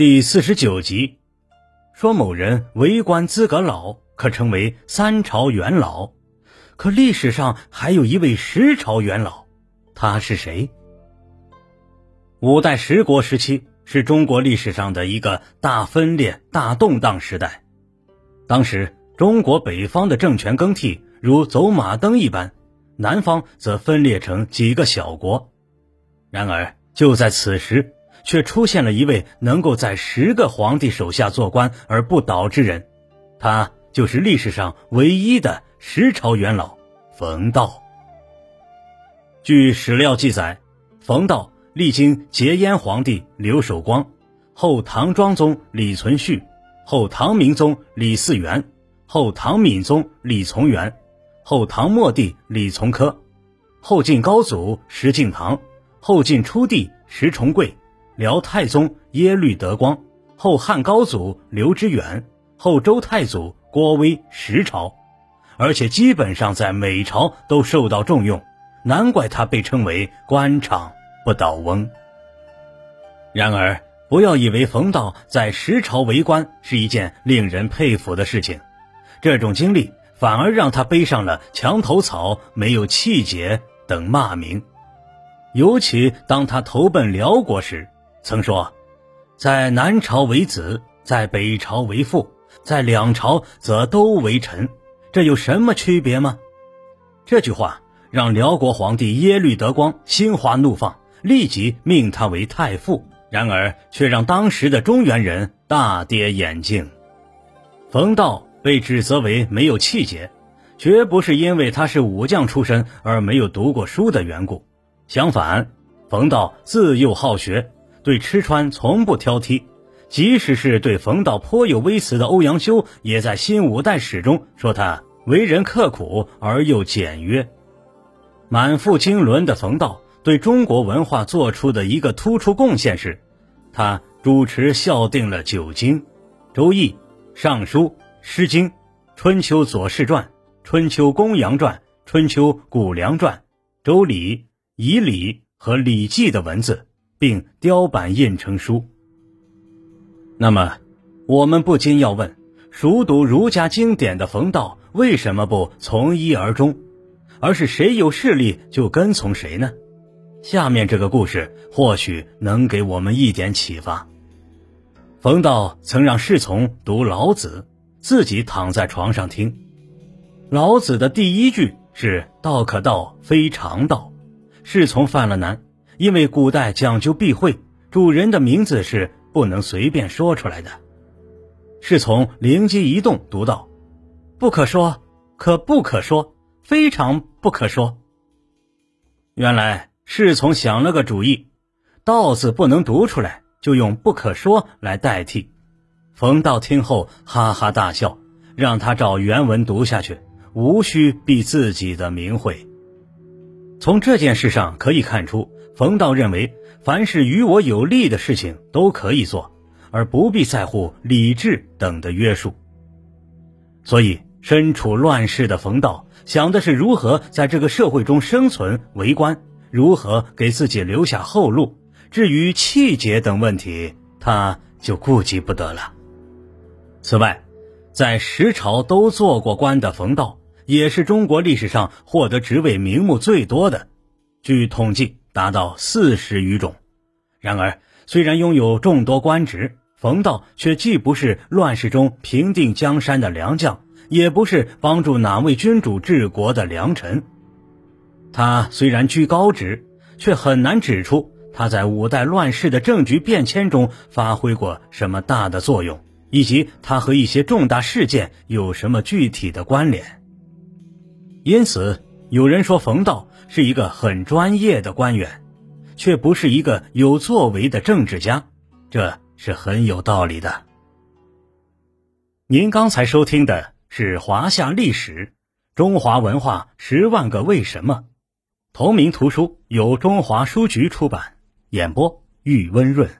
第四十九集，说某人为官资格老，可称为三朝元老。可历史上还有一位十朝元老，他是谁？五代十国时期是中国历史上的一个大分裂、大动荡时代。当时中国北方的政权更替如走马灯一般，南方则分裂成几个小国。然而就在此时。却出现了一位能够在十个皇帝手下做官而不倒之人，他就是历史上唯一的十朝元老冯道。据史料记载，冯道历经节燕皇帝刘守光、后唐庄宗李存勖、后唐明宗李嗣源、后唐敏宗李从元、后唐末帝李从珂、后晋高祖石敬瑭、后晋初帝石重贵。辽太宗耶律德光，后汉高祖刘知远，后周太祖郭威十朝，而且基本上在每朝都受到重用，难怪他被称为官场不倒翁。然而，不要以为冯道在十朝为官是一件令人佩服的事情，这种经历反而让他背上了“墙头草”“没有气节”等骂名，尤其当他投奔辽国时。曾说，在南朝为子，在北朝为父，在两朝则都为臣，这有什么区别吗？这句话让辽国皇帝耶律德光心花怒放，立即命他为太傅。然而，却让当时的中原人大跌眼镜。冯道被指责为没有气节，绝不是因为他是武将出身而没有读过书的缘故。相反，冯道自幼好学。对吃穿从不挑剔，即使是对冯道颇有微词的欧阳修，也在《新五代史》中说他为人刻苦而又简约。满腹经纶的冯道对中国文化做出的一个突出贡献是，他主持校订了九经：《周易》《尚书》《诗经》《春秋左氏传》《春秋公羊传》《春秋谷梁传》《周礼》《仪礼》和《礼记》的文字。并雕版印成书。那么，我们不禁要问：熟读儒家经典的冯道为什么不从一而终，而是谁有势力就跟从谁呢？下面这个故事或许能给我们一点启发。冯道曾让侍从读老子，自己躺在床上听。老子的第一句是“道可道，非常道”，侍从犯了难。因为古代讲究避讳，主人的名字是不能随便说出来的。侍从灵机一动，读道：“不可说，可不可说，非常不可说。”原来侍从想了个主意，“道”字不能读出来，就用“不可说”来代替。冯道听后哈哈大笑，让他照原文读下去，无需避自己的名讳。从这件事上可以看出。冯道认为，凡是与我有利的事情都可以做，而不必在乎礼制等的约束。所以，身处乱世的冯道想的是如何在这个社会中生存为官，如何给自己留下后路。至于气节等问题，他就顾及不得了。此外，在十朝都做过官的冯道，也是中国历史上获得职位名目最多的。据统计。达到四十余种。然而，虽然拥有众多官职，冯道却既不是乱世中平定江山的良将，也不是帮助哪位君主治国的良臣。他虽然居高职，却很难指出他在五代乱世的政局变迁中发挥过什么大的作用，以及他和一些重大事件有什么具体的关联。因此，有人说冯道。是一个很专业的官员，却不是一个有作为的政治家，这是很有道理的。您刚才收听的是《华夏历史：中华文化十万个为什么》，同名图书由中华书局出版，演播玉温润。